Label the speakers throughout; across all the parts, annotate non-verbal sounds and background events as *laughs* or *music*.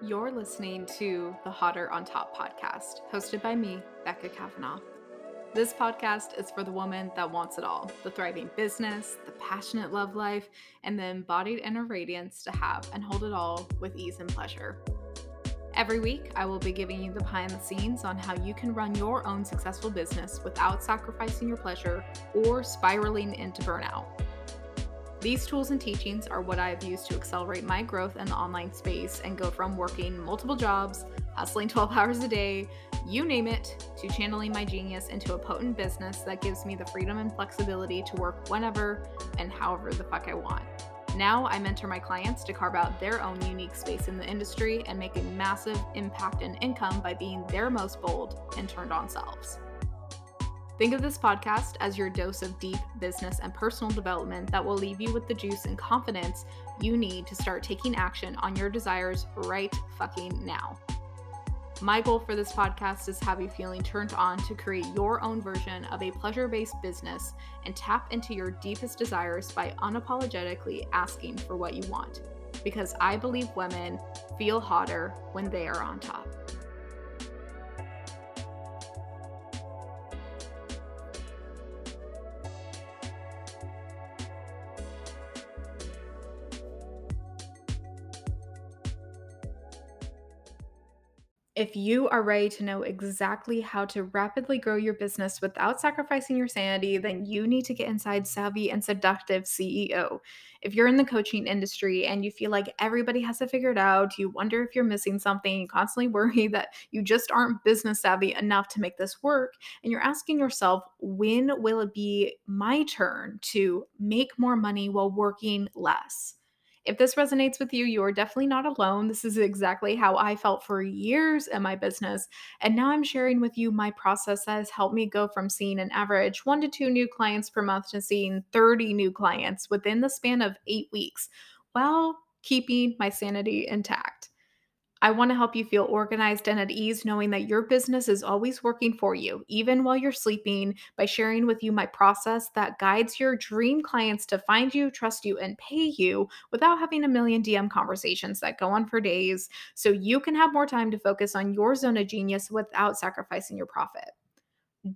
Speaker 1: You're listening to the Hotter on Top podcast, hosted by me, Becca Kavanaugh. This podcast is for the woman that wants it all the thriving business, the passionate love life, and the embodied inner radiance to have and hold it all with ease and pleasure. Every week, I will be giving you the behind the scenes on how you can run your own successful business without sacrificing your pleasure or spiraling into burnout. These tools and teachings are what I have used to accelerate my growth in the online space and go from working multiple jobs, hustling *laughs* 12 hours a day, you name it, to channeling my genius into a potent business that gives me the freedom and flexibility to work whenever and however the fuck I want. Now I mentor my clients to carve out their own unique space in the industry and make a massive impact and income by being their most bold and turned on selves. Think of this podcast as your dose of deep business and personal development that will leave you with the juice and confidence you need to start taking action on your desires right fucking now. My goal for this podcast is have you feeling turned on to create your own version of a pleasure based business and tap into your deepest desires by unapologetically asking for what you want. Because I believe women feel hotter when they are on top. If you are ready to know exactly how to rapidly grow your business without sacrificing your sanity, then you need to get inside Savvy and Seductive CEO. If you're in the coaching industry and you feel like everybody has it figured out, you wonder if you're missing something, you constantly *laughs* worry that you just aren't business savvy enough to make this work, and you're asking yourself, when will it be my turn to make more money while working less? If this resonates with you, you are definitely not alone. This is exactly how I felt for years in my business. And now I'm sharing with you my process that has helped me go from seeing an average one to two new clients per month to seeing 30 new clients within the span of eight weeks while keeping my sanity intact. I want to help you feel organized and at ease, knowing that your business is always working for you, even while you're sleeping, by sharing with you my process that guides your dream clients to find you, trust you, and pay you without having a million DM conversations that go on for days, so you can have more time to focus on your zone of genius without sacrificing your profit.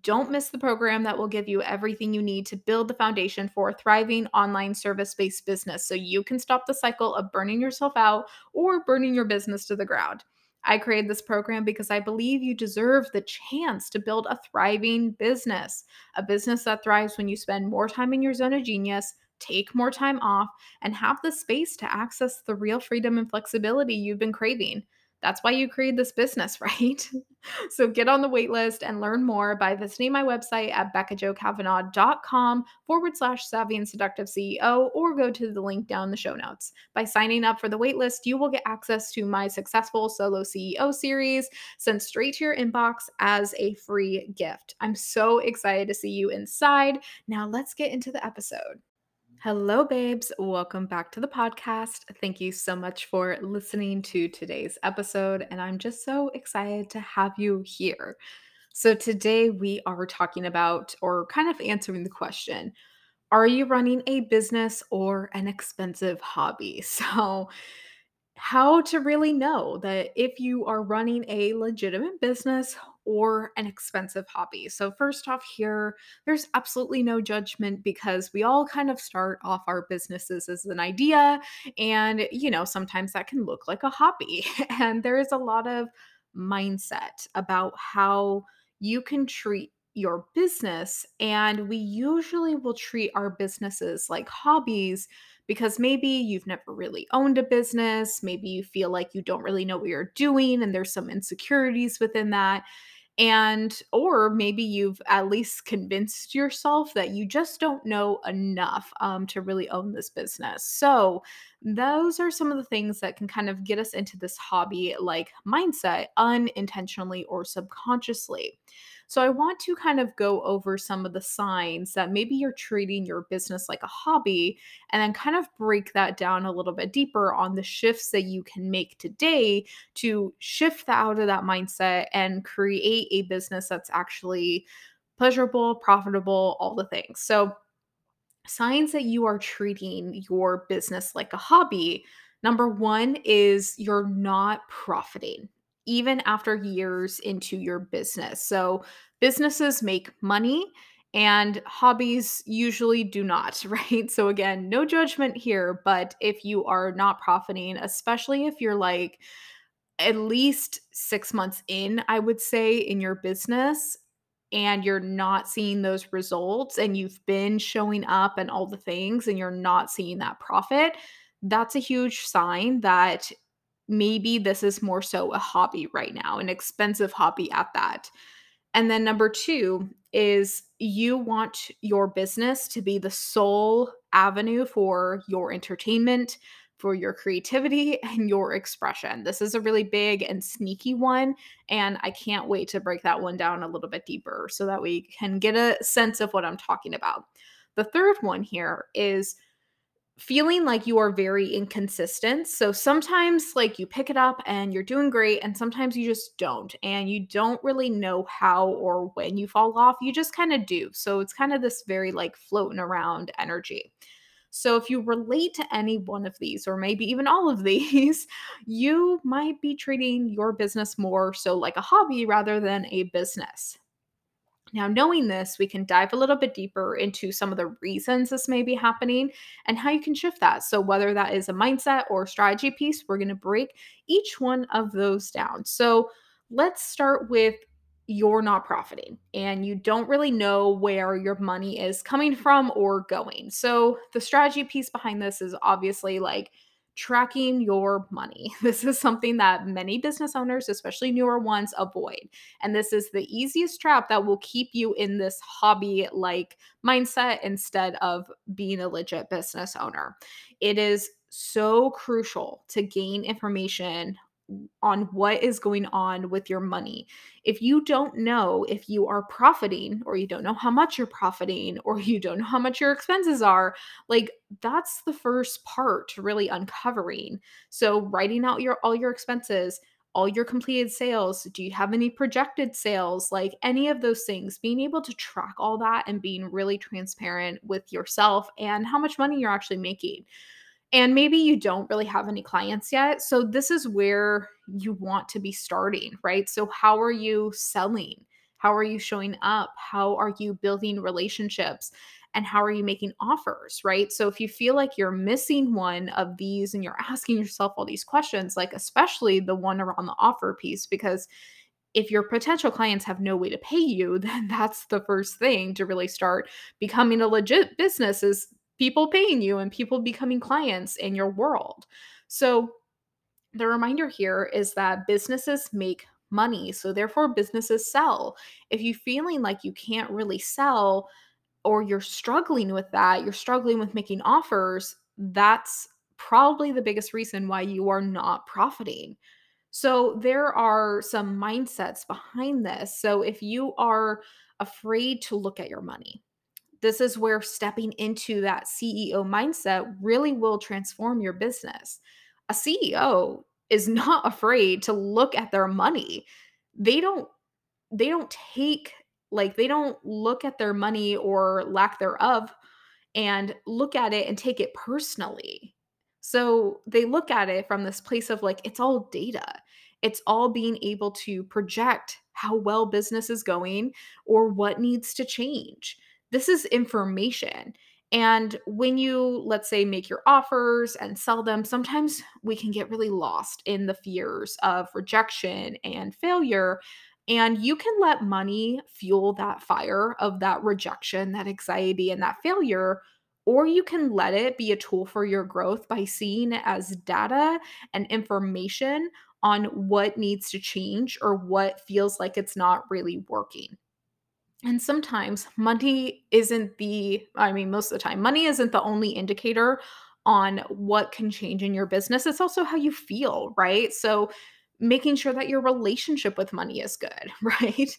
Speaker 1: Don't miss the program that will give you everything you need to build the foundation for a thriving online service based business so you can stop the cycle of burning yourself out or burning your business to the ground. I created this program because I believe you deserve the chance to build a thriving business, a business that thrives when you spend more time in your zone of genius, take more time off, and have the space to access the real freedom and flexibility you've been craving. That's why you created this business, *laughs* right? so get on the wait list and learn more by visiting my website at beccajokavanaugh.com forward slash savvy and seductive CEO or go to the link down the show notes. By signing up for the wait list, you will get access to my successful solo CEO series sent straight to your inbox as a free gift. I'm so excited to see you inside. Now let's get into the episode. Hello, babes. Welcome back to the podcast. Thank you so much for listening to today's episode, and I'm just so excited to have you here. So, today we are talking about or kind of answering the question Are you running a business or an expensive hobby? *laughs* So, how to really know that if you are running a legitimate business or an expensive hobby. So, first off, here, there's absolutely no judgment because we all kind of start off our businesses as an idea. And, you know, sometimes that can look like a hobby. *laughs* And there is a lot of mindset about how you can treat your business. And we usually will treat our businesses like hobbies because maybe you've never really owned a business. Maybe you feel like you don't really know what you're doing and there's some insecurities within that. And, or maybe you've at least convinced yourself that you just don't know enough um, to really own this business. So, those are some of the things that can kind of get us into this hobby like mindset unintentionally or subconsciously. So, I want to kind of go over some of the signs that maybe you're treating your business like a hobby and then kind of break that down a little bit deeper on the shifts that you can make today to shift out of that mindset and create a business that's actually pleasurable, profitable, all the things. So, signs that you are treating your business like a hobby Number one is you're not profiting even after years into your business. So, businesses make money and hobbies usually do not, *laughs* right? So, again, no judgment here, but if you are not profiting, especially if you're like at least six months in, I would say, in your business, and you're not seeing those results, and you've been showing up and all the things, and you're not seeing that profit, that's a huge sign that maybe this is more so a hobby right now, an expensive hobby at that. And then number two is you want your business to be the sole avenue for your entertainment, for your creativity, *laughs* and your expression. This is a really big and sneaky one. And I can't wait to break that one down a little bit deeper so that we can get a sense of what I'm talking about. The third one here is feeling like you are very inconsistent. So sometimes like you pick it up and you're doing great and sometimes you just don't and you don't really know how or when you fall off. You just kind of do. So it's kind of this very like floating around energy. So if you relate to any one of these or maybe even all of *laughs* these, you might be treating your business more so like a hobby rather than a business. Now, knowing this, we can dive a little bit deeper into some of the reasons this may be happening and how you can shift that. So, whether that is a mindset or strategy piece, we're going to break each one of those down. So, let's start with you're not profiting and you don't really know where your money is coming from or going. So, the strategy piece behind this is obviously like tracking your money. *laughs* This is something that many business owners, especially newer ones, avoid. And this is the easiest trap that will keep you in this hobby like mindset instead of being a legit business owner. It is so crucial to gain information on what is going on with your money. If you don't know if you are profiting or you don't know how much you're profiting or you don't know how much your expenses are, like that's the first part to really uncovering. So writing out your all your expenses, all your completed sales, do you have any projected sales, like any of those things, being able to track all that and being really transparent with yourself and how much money you're actually making. And maybe you don't really have any clients yet. So, this is where you want to be starting, right? So, how are you selling? How are you showing up? How are you building relationships? And how are you making offers, right? So, if you feel like you're missing one of these and you're asking yourself all these questions, like especially the one around the offer piece, because if your potential clients have no way to pay you, *laughs* then that's the first thing to really start becoming a legit business is people paying you and people becoming clients in your world. So, the reminder here is that businesses make money. So, therefore, businesses sell. If you're feeling like you can't really sell or you're struggling with that, you're struggling with making offers, that's probably the biggest reason why you are not profiting. So, there are some mindsets behind this. So, if you are afraid to look at your money, this is where stepping into that CEO mindset really will transform your business. A CEO is *laughs* not afraid to look at their money. They don't they don't take like they don't look at their money or lack thereof and look at it and take it personally. So they look at it from this place of like it's all data. It's all being able to project how well business is going or what needs to change this is information. And when you, let's say, make your offers and sell them, sometimes we can get really lost in the fears of rejection and failure. And you can let money fuel that fire of that rejection, that anxiety, and that failure. Or you can let it be a tool for your growth by seeing it as data and information on what needs to change or what feels like it's not really working. And sometimes money isn't the, I mean, most of the time, money isn't the only indicator on what can change in your business. It's also how you feel, right? So, making sure that your relationship with money is good, *laughs* right?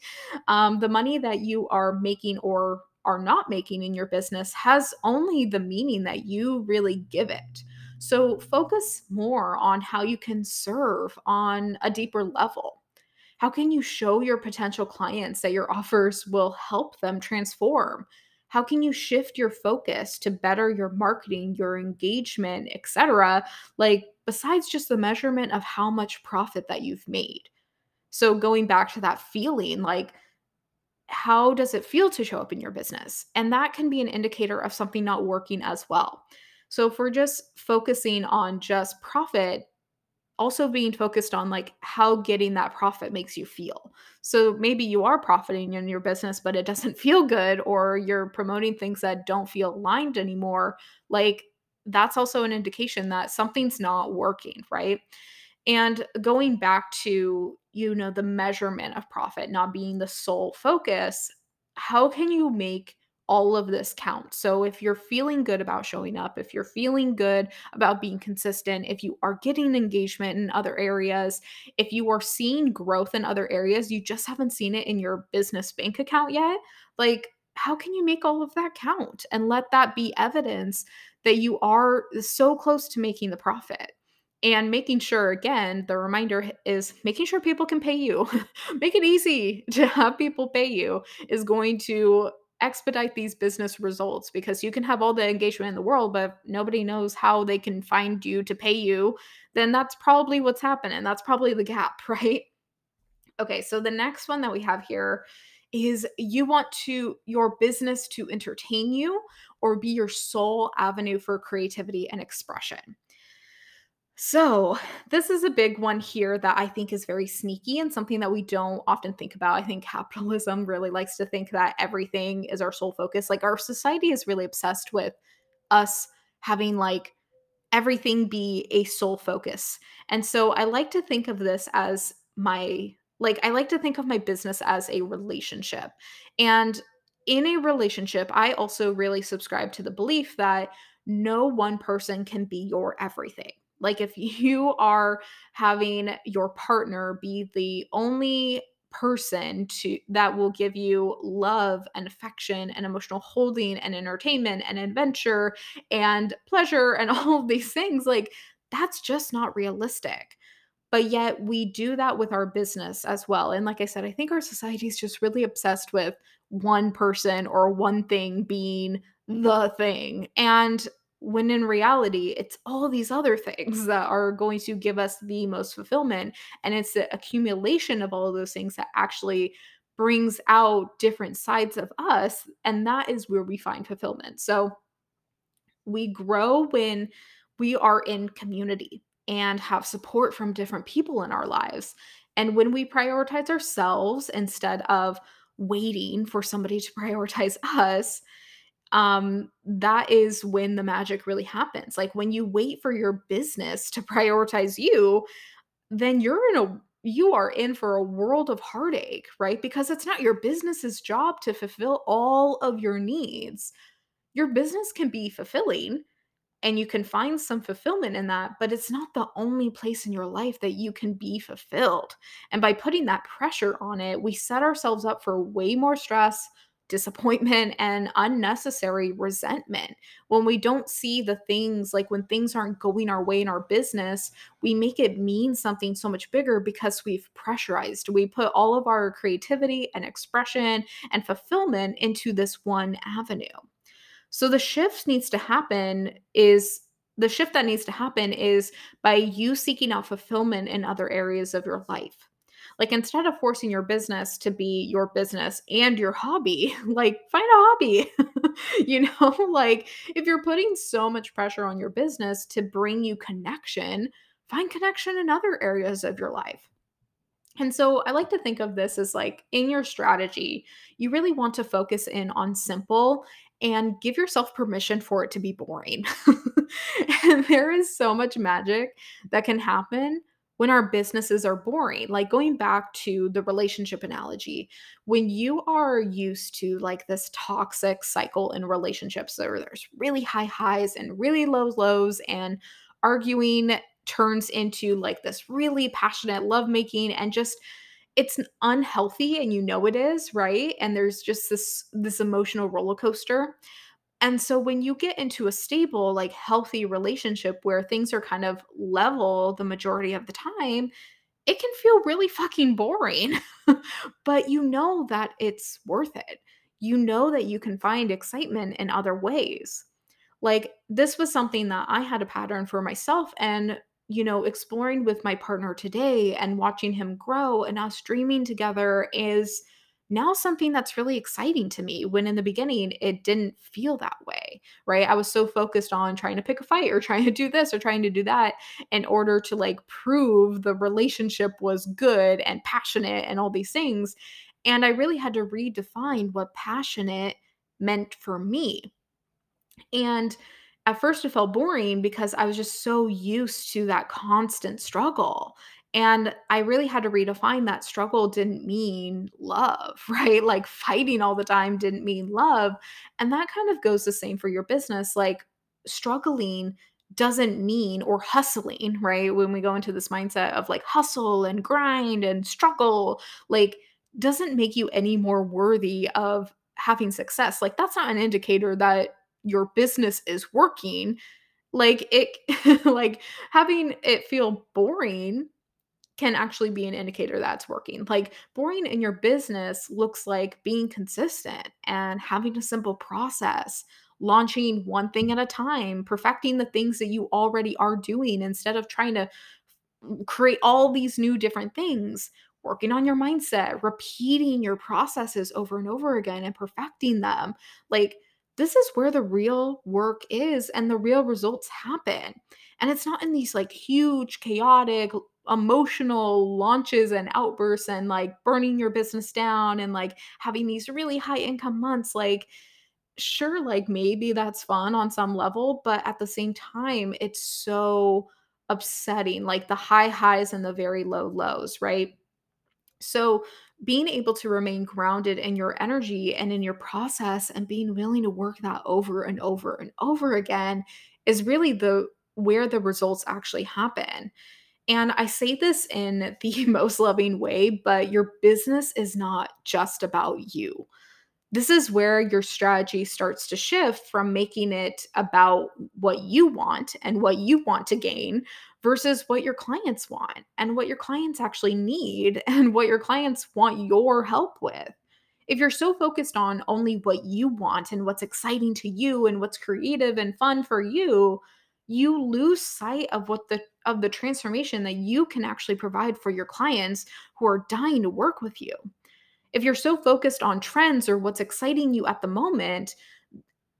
Speaker 1: Um, the money that you are making or are not making in your business has only the meaning that you really give it. So, focus more on how you can serve on a deeper level. How can you show your potential clients that your offers will help them transform? How can you shift your focus to better your marketing, your engagement, etc.? Like besides just the measurement of how much profit that you've made. So going back to that feeling, like how does it feel to show up in your business? And that can be an indicator of something not working as well. So if we're just focusing on just profit, also being focused on like how getting that profit makes you feel. So maybe you are profiting in your business, but it doesn't *laughs* feel good, or you're promoting things that don't feel aligned anymore. Like that's also an indication that something's not working, right? And going back to, you know, the measurement of profit not being the sole focus, how can you make all of this count? So if you're feeling good about showing up, if you're feeling good about being consistent, if you are getting engagement in other areas, if you are seeing growth in other areas, you just haven't seen it in your business bank account yet, like how can you make all of that count and let that be evidence that you are so close to making the profit? and making sure again the reminder is making sure people can pay you *laughs* make it easy to have people pay you is going to expedite these business results because you can have all the engagement in the world but nobody knows how they can find you to pay you then that's probably what's happening. That's probably the gap *laughs* right? Okay so the next one that we have here is you want to your business to entertain you or be your sole avenue for creativity and expression so, this is a big one here that I think is very sneaky and something that we don't often think about. I think capitalism really likes to think that everything is our sole focus. Like, our society is really obsessed with us having like everything be a sole focus. And so, I like to think of this as my like, I like to think of my business as a relationship. And in a relationship, I also really subscribe to the belief that no one person can be your everything like if *laughs* you are having your partner be the only person to that will give you love and affection and emotional holding and entertainment and adventure and pleasure and *laughs* all of these things like that's just not realistic. But yet we do that with our business as well and like i said i think our society is just really obsessed with one person or one thing being the thing and when in reality it's all these other things that are going to give us the most fulfillment and it's the accumulation of all of those things that actually brings out different sides of us and that is where we find fulfillment. So we grow when we are in community and have support from different people in our lives. And when we prioritize ourselves instead of waiting for somebody to *laughs* prioritize us um, that is when the magic really happens. Like when you wait for your business to *laughs* prioritize you, then you're in a you are in for a world of heartache, right? Because it's not your business's job to fulfill all of your needs. Your business can be fulfilling, and you can find some fulfillment in that, but it's not the only place in your life that you can be fulfilled. And by putting that pressure on it, we set ourselves up for way more stress, disappointment, *laughs* and unnecessary resentment. When we don't see the things, like when things aren't going our way in our business, we make it mean something so much bigger because we've pressurized. We put all of our creativity and expression and fulfillment into this one avenue. So the shift needs to happen is the shift that needs to happen is by you seeking out fulfillment in other areas of your life. Like instead of forcing your business to be your business and your hobby, *laughs* like find a hobby. *laughs* you know, *laughs* like if you're putting so much pressure on your business to bring you connection, find connection in other areas of your life. And so I like to think of this as like in your strategy, you really want to focus in on simple and give yourself permission for it to be boring. and there is so much magic that can happen when our businesses are boring. Like going back to the relationship analogy, when you are used to like this toxic cycle in relationships, where there's really high highs and really low lows, and arguing turns into like this really passionate lovemaking and just it's unhealthy and you know it is, right? And there's just this this emotional roller coaster. And so when you get into a stable, like healthy relationship where things are kind of level the majority of the time, it can feel really fucking boring. *laughs* but you know that it's worth it. You know that you can find excitement in other ways. Like this was something that I had a pattern for myself and you know, exploring with my partner today and watching him grow and us dreaming together is now something that's really exciting to me when in the beginning it didn't feel that way, right? I was so focused on trying to pick a fight or *laughs* trying to do this or trying to do that in order to like prove the relationship was good and passionate and all these things. And I really had to redefine what passionate meant for me. And at first it felt boring because I was just so used to that constant struggle. And I really had to redefine that struggle didn't mean love, *laughs* right? Like fighting all the time didn't mean love. And that kind of goes the same for your business. Like struggling doesn't mean or hustling, right? When we go into this mindset of like hustle and grind and struggle, like doesn't make you any more worthy of having success. Like that's not an indicator that your business is working like it *laughs* like having it feel boring can actually be an indicator that's working. Like boring in your business looks like being consistent and having a simple process, launching one thing at a time, perfecting the things that you already are doing instead of trying to create all these new different things, working on your mindset, repeating your processes over and over again and perfecting them. Like this is where the real work is and the real results happen. And it's not in these like huge, chaotic, emotional launches and outbursts and like burning your business down and like having these really high income months. Like, sure, like maybe that's fun on some level, but at the same time, it's so upsetting like the high highs and the very low lows, right? So, being able to remain grounded in your energy and in your process and being willing to work that over and over and over again is really the where the results actually happen. And I say this in the *laughs* most loving way, but your business is not just about you this is where your strategy starts to shift from making it about what you want and what you want to gain versus what your clients want and what your clients actually need *laughs* and what your clients want your help with. If you're so focused on only what you want and what's exciting to you and what's creative and fun for you, you lose sight of what the of the transformation that you can actually provide for your clients who are dying to work with you if you're so focused on trends or what's exciting you at the moment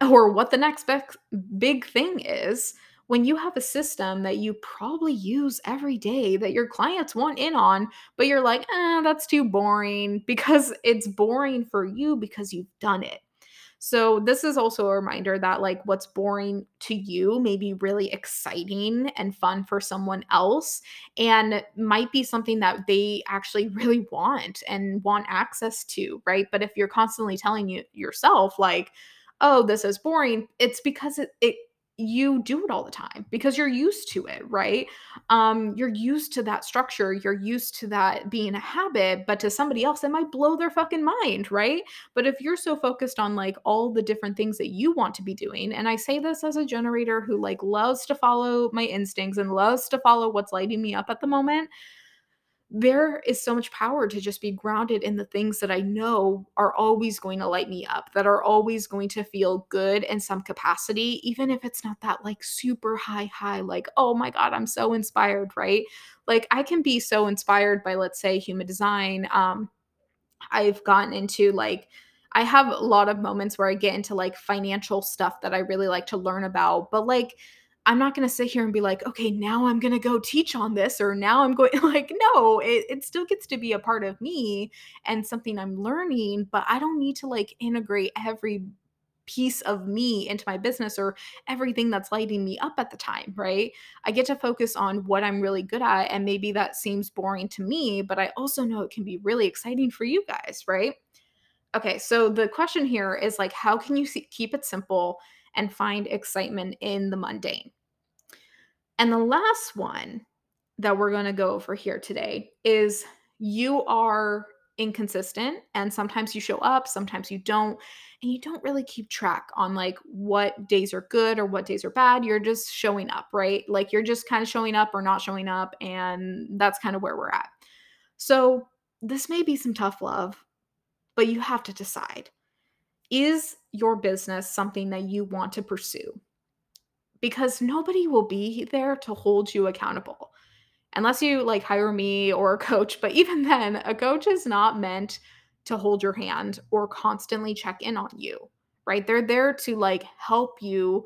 Speaker 1: or what the next big thing is, when you have a system that you probably use every day that your clients want in on, but you're like, eh, that's too boring *laughs* because it's boring for you because you've done it. So this is also a reminder that like what's boring to you may be really exciting and fun for someone else and might be something that they actually *laughs* really want and want access to, right? But if you're constantly telling you yourself like, "Oh, this is boring," it's because it it you do it all the time because you're used to it, right? Um, you're used to that structure, you're used to that being a habit, but to somebody else, it might blow their fucking mind, right? But if you're so focused on like all the different things that you want to be doing, and I say this as a generator who like loves to follow my instincts and loves to follow what's lighting me up at the moment, there is so much power to just be grounded in the things that I know are always going to light me up, that are always going to feel good in some capacity, even if it's not that like super high, high, like, oh my God, I'm so inspired, right? Like, I can be so inspired by, let's say, human design. Um, I've gotten into like, I have a lot of moments where I get into like financial stuff that I really like to learn about, but like, I'm not going to sit here and be like, okay, now I'm going to go teach on this, or now I'm going, *laughs* like, no, it, it still gets to be a part of me and something I'm learning, but I don't need to like integrate every piece of me into my business or everything that's lighting me up at the time, right? I get to focus on what I'm really good at. And maybe that seems boring to me, but I also know it can be really exciting for you guys, right? Okay, so the question here is like, how can you see, keep it simple and find excitement in the mundane. And the last one that we're going to go over here today is you are inconsistent and sometimes you show up, sometimes you don't, and you don't really keep track on like what days are good or what days are bad. You're just showing up, right? Like you're just kind of showing up or not showing up and that's kind of where we're at. So, this may be some tough love, but you have to decide. Is your business something that you want to pursue? because nobody will be there to hold you accountable unless you like hire me or a coach. But even *laughs* then, a coach is not meant to hold your hand or constantly check in on you, right? They're there to like help you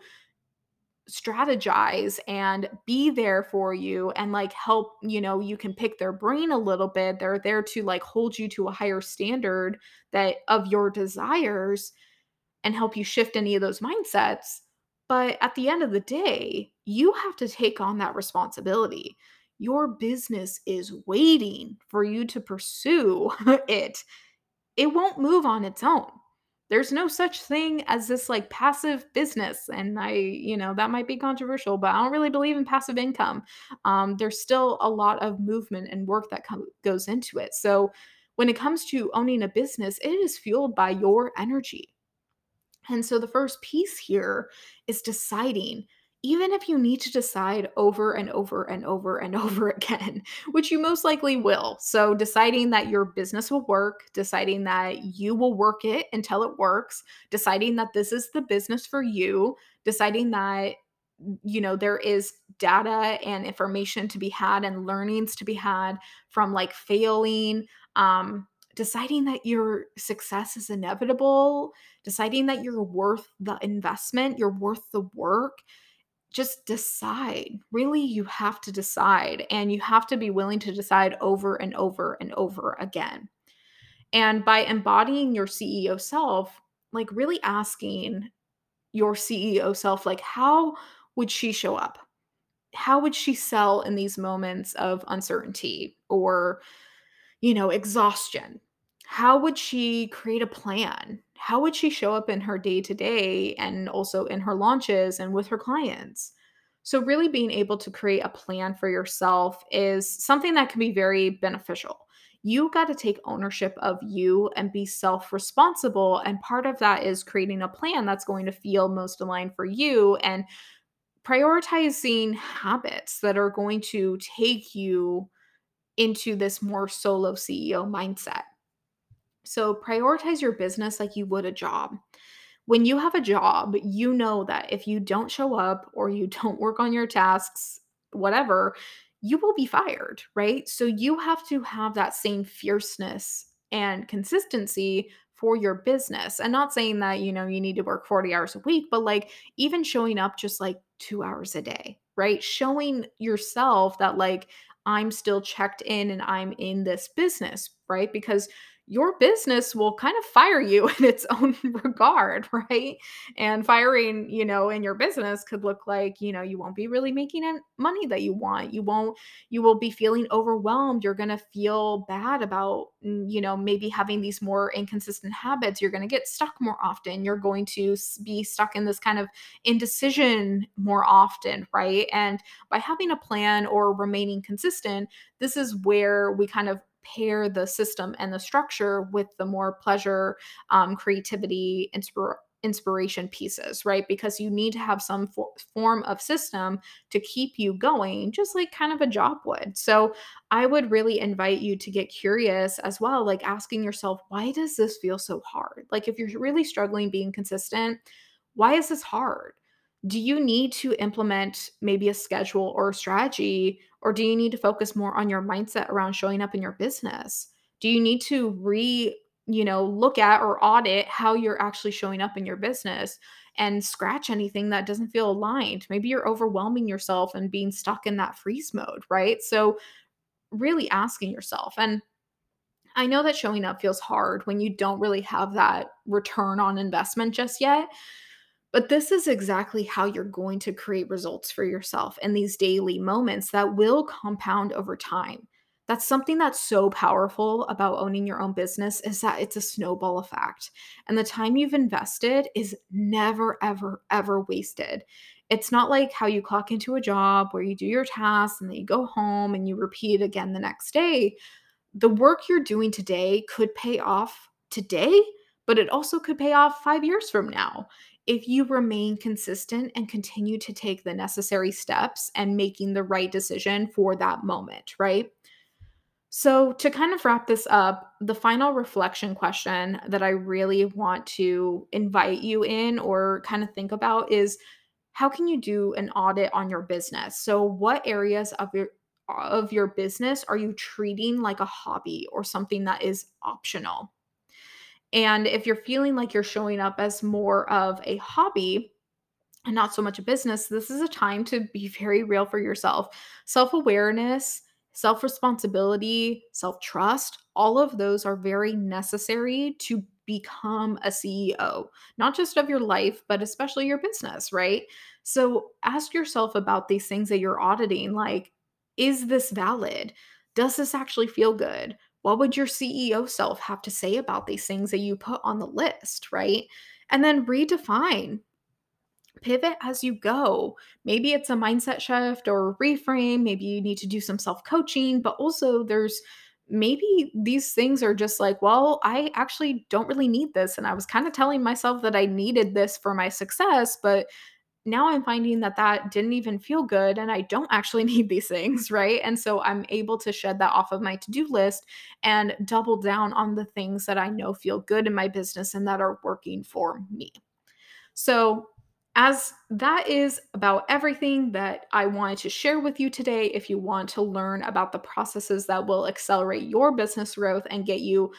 Speaker 1: strategize and be there for you and like help, you know, you can pick their brain a little bit. They're there to like hold you to a higher standard that of your desires and help you shift any of those mindsets. But at the end of the day, you have to take on that responsibility. Your business is waiting for you to pursue *laughs* it. It won't move on its own. There's no such thing as this like passive business. And I, you know, that might be controversial, but I don't really believe in passive income. Um, there's still a lot of movement and work that com- goes into it. So when it comes to owning a business, it is fueled by your energy and so the first piece here is deciding, even if you need to decide over and over and over and *laughs* over again, which you most likely will. So deciding that your business will work, deciding that you will work it until it works, deciding that this is the business for you, deciding that you know there is data and information to be had and learnings to be had from like failing um deciding that your success is inevitable, deciding that you're worth the investment, you're worth the work. Just decide. Really, you have to decide, and you have to be willing to decide over and over and over again. And by embodying your CEO self, like really asking your CEO self, like, how would she show up? How would she sell in these moments of uncertainty or, you know, exhaustion? How would she create a plan? How would she show up in her day to day and also in her launches and with her clients? So, really being able to create a plan for yourself is something that can be very beneficial. You got to take ownership of you and be self responsible. And part of that is creating a plan that's going to feel most aligned for you and prioritizing habits that are going to take you into this more solo CEO mindset. So prioritize your business like you would a job. When you have a job, you know that if you don't show up or you *laughs* don't work on your tasks, whatever, you will be fired, right? So you have to have that same fierceness and consistency for your business. And not saying that, you know, you need to work 40 hours a week, but like even showing up just like 2 hours a day, right? Showing yourself that like I'm still checked in and I'm in this business, right? Because your business will kind of fire you *laughs* in its own regard, right? And firing, you know, in your business could look like, you know, you won't be really making money that you want. You won't, you will be feeling overwhelmed. You're going to feel bad about, you know, maybe having these more inconsistent habits. You're going to get stuck more often. You're going to be stuck in this kind of indecision more often, right? And by having a plan or remaining consistent, this is where we kind of pair the system and the structure with the more pleasure, um, creativity, inspir- inspiration pieces, right? Because you need to have some fo- form of system to keep you going, just like kind of a job would. So I would really invite you to get curious as well, like asking yourself, why does this feel so hard? Like if you're really struggling being consistent, why is this hard? Do you need to implement maybe a schedule or a strategy or do you need to focus more on your mindset around showing up in your business do you need to re you know look at or audit how you're actually showing up in your business and scratch anything that doesn't feel aligned maybe you're overwhelming yourself and being stuck in that freeze mode right so really asking yourself and I know that showing up feels hard when you don't really have that return on investment just yet. But this is exactly how you're going to create results for yourself in these daily moments that will compound over time. That's something that's so powerful about owning your own business is that it's a snowball effect. And the time you've invested is never, ever, ever wasted. It's not like how you clock into a job where you do your tasks and then you go home and you repeat again the next day. The work you're doing today could pay off today, but it also could pay off five years from now if you remain consistent and continue to take the necessary steps and making the right decision for that moment, right? So, to kind of wrap this up, the final reflection question that I really want to invite you in or kind of think about is how can you do an audit on your business? So, what areas of your of your business are you treating like a hobby or something that is optional? And if you're feeling like you're showing up as more of a hobby, and not so much a business, this is a time to be *laughs* very real for yourself. Self awareness, self responsibility, self trust, all of those are very necessary to become a CEO, not just of your life, but especially your business, right? So ask yourself about these things that you're auditing like, is this valid? Does this actually feel good? What would your CEO self have to say about these things that you put on the list, right? And then redefine pivot as you go. Maybe it's a mindset shift or reframe. Maybe you need to do some self coaching, but also there's maybe these things are just like, well, I actually don't really need this. And I was kind of telling myself that I needed this for my success, but now I'm finding that that didn't even feel good and I don't actually *laughs* need these things, right? And so I'm able to shed that off of my to do list and double down on the things that I know feel good in my business and that are working for me. So, as that is about everything that I wanted to share with you today, if you want to learn about the processes that will accelerate your business growth and get you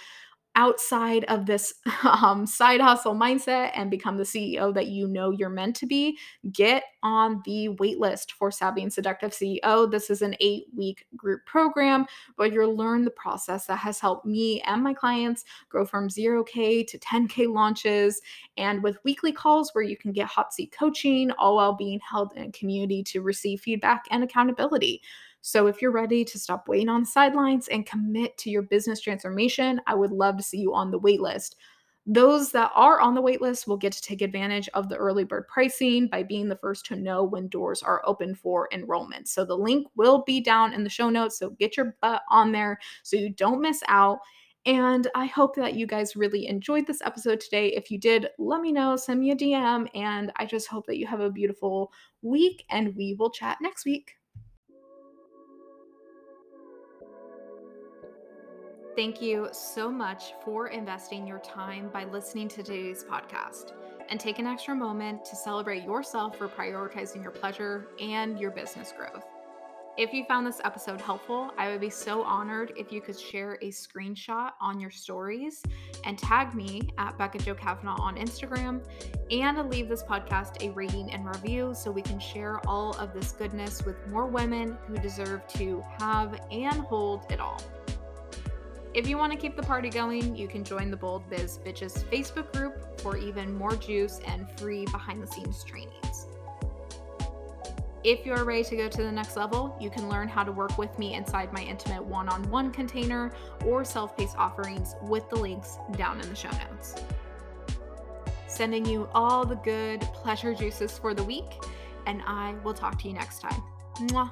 Speaker 1: outside of this *laughs* um, side hustle mindset and become the CEO that you know you're meant to be, get on the waitlist for Savvy and Seductive CEO. This is an eight week group program where you'll learn the process that has helped me and my clients grow from 0K to 10K launches, and with weekly calls where you can get hot seat coaching, all while being held in a community to receive feedback and accountability. So if you're ready to stop waiting on the sidelines and commit to your business transformation, I would love to see you on the waitlist. Those that are on the waitlist will get to take advantage of the early bird pricing by being the first to know when doors are open for enrollment. So the link will be down in the show notes. So get your butt on there so you don't miss out. And I hope that you guys really enjoyed this episode today. If you did, let me know, send me a DM. And I just hope that you have a beautiful week and we will chat next week. Thank you so much for investing your time by listening to today's podcast. And take an extra moment to celebrate yourself for prioritizing your pleasure and your business growth. If you found this episode helpful, I would be so honored if you could share a screenshot on your stories and tag me at Becca Jo Kavanaugh on Instagram and leave this podcast a rating and review so we can share all of this goodness with more women who deserve to have and hold it all. If you want to keep the party going, you can join the Bold Biz Bitches Facebook group for even more juice and free behind the scenes trainings. If you're ready to go to the next level, you can learn how to work with me inside my intimate one on one container or self paced offerings with the links down in the show notes. Sending you all the good pleasure juices for the week, and I will talk to you next time. Mwah.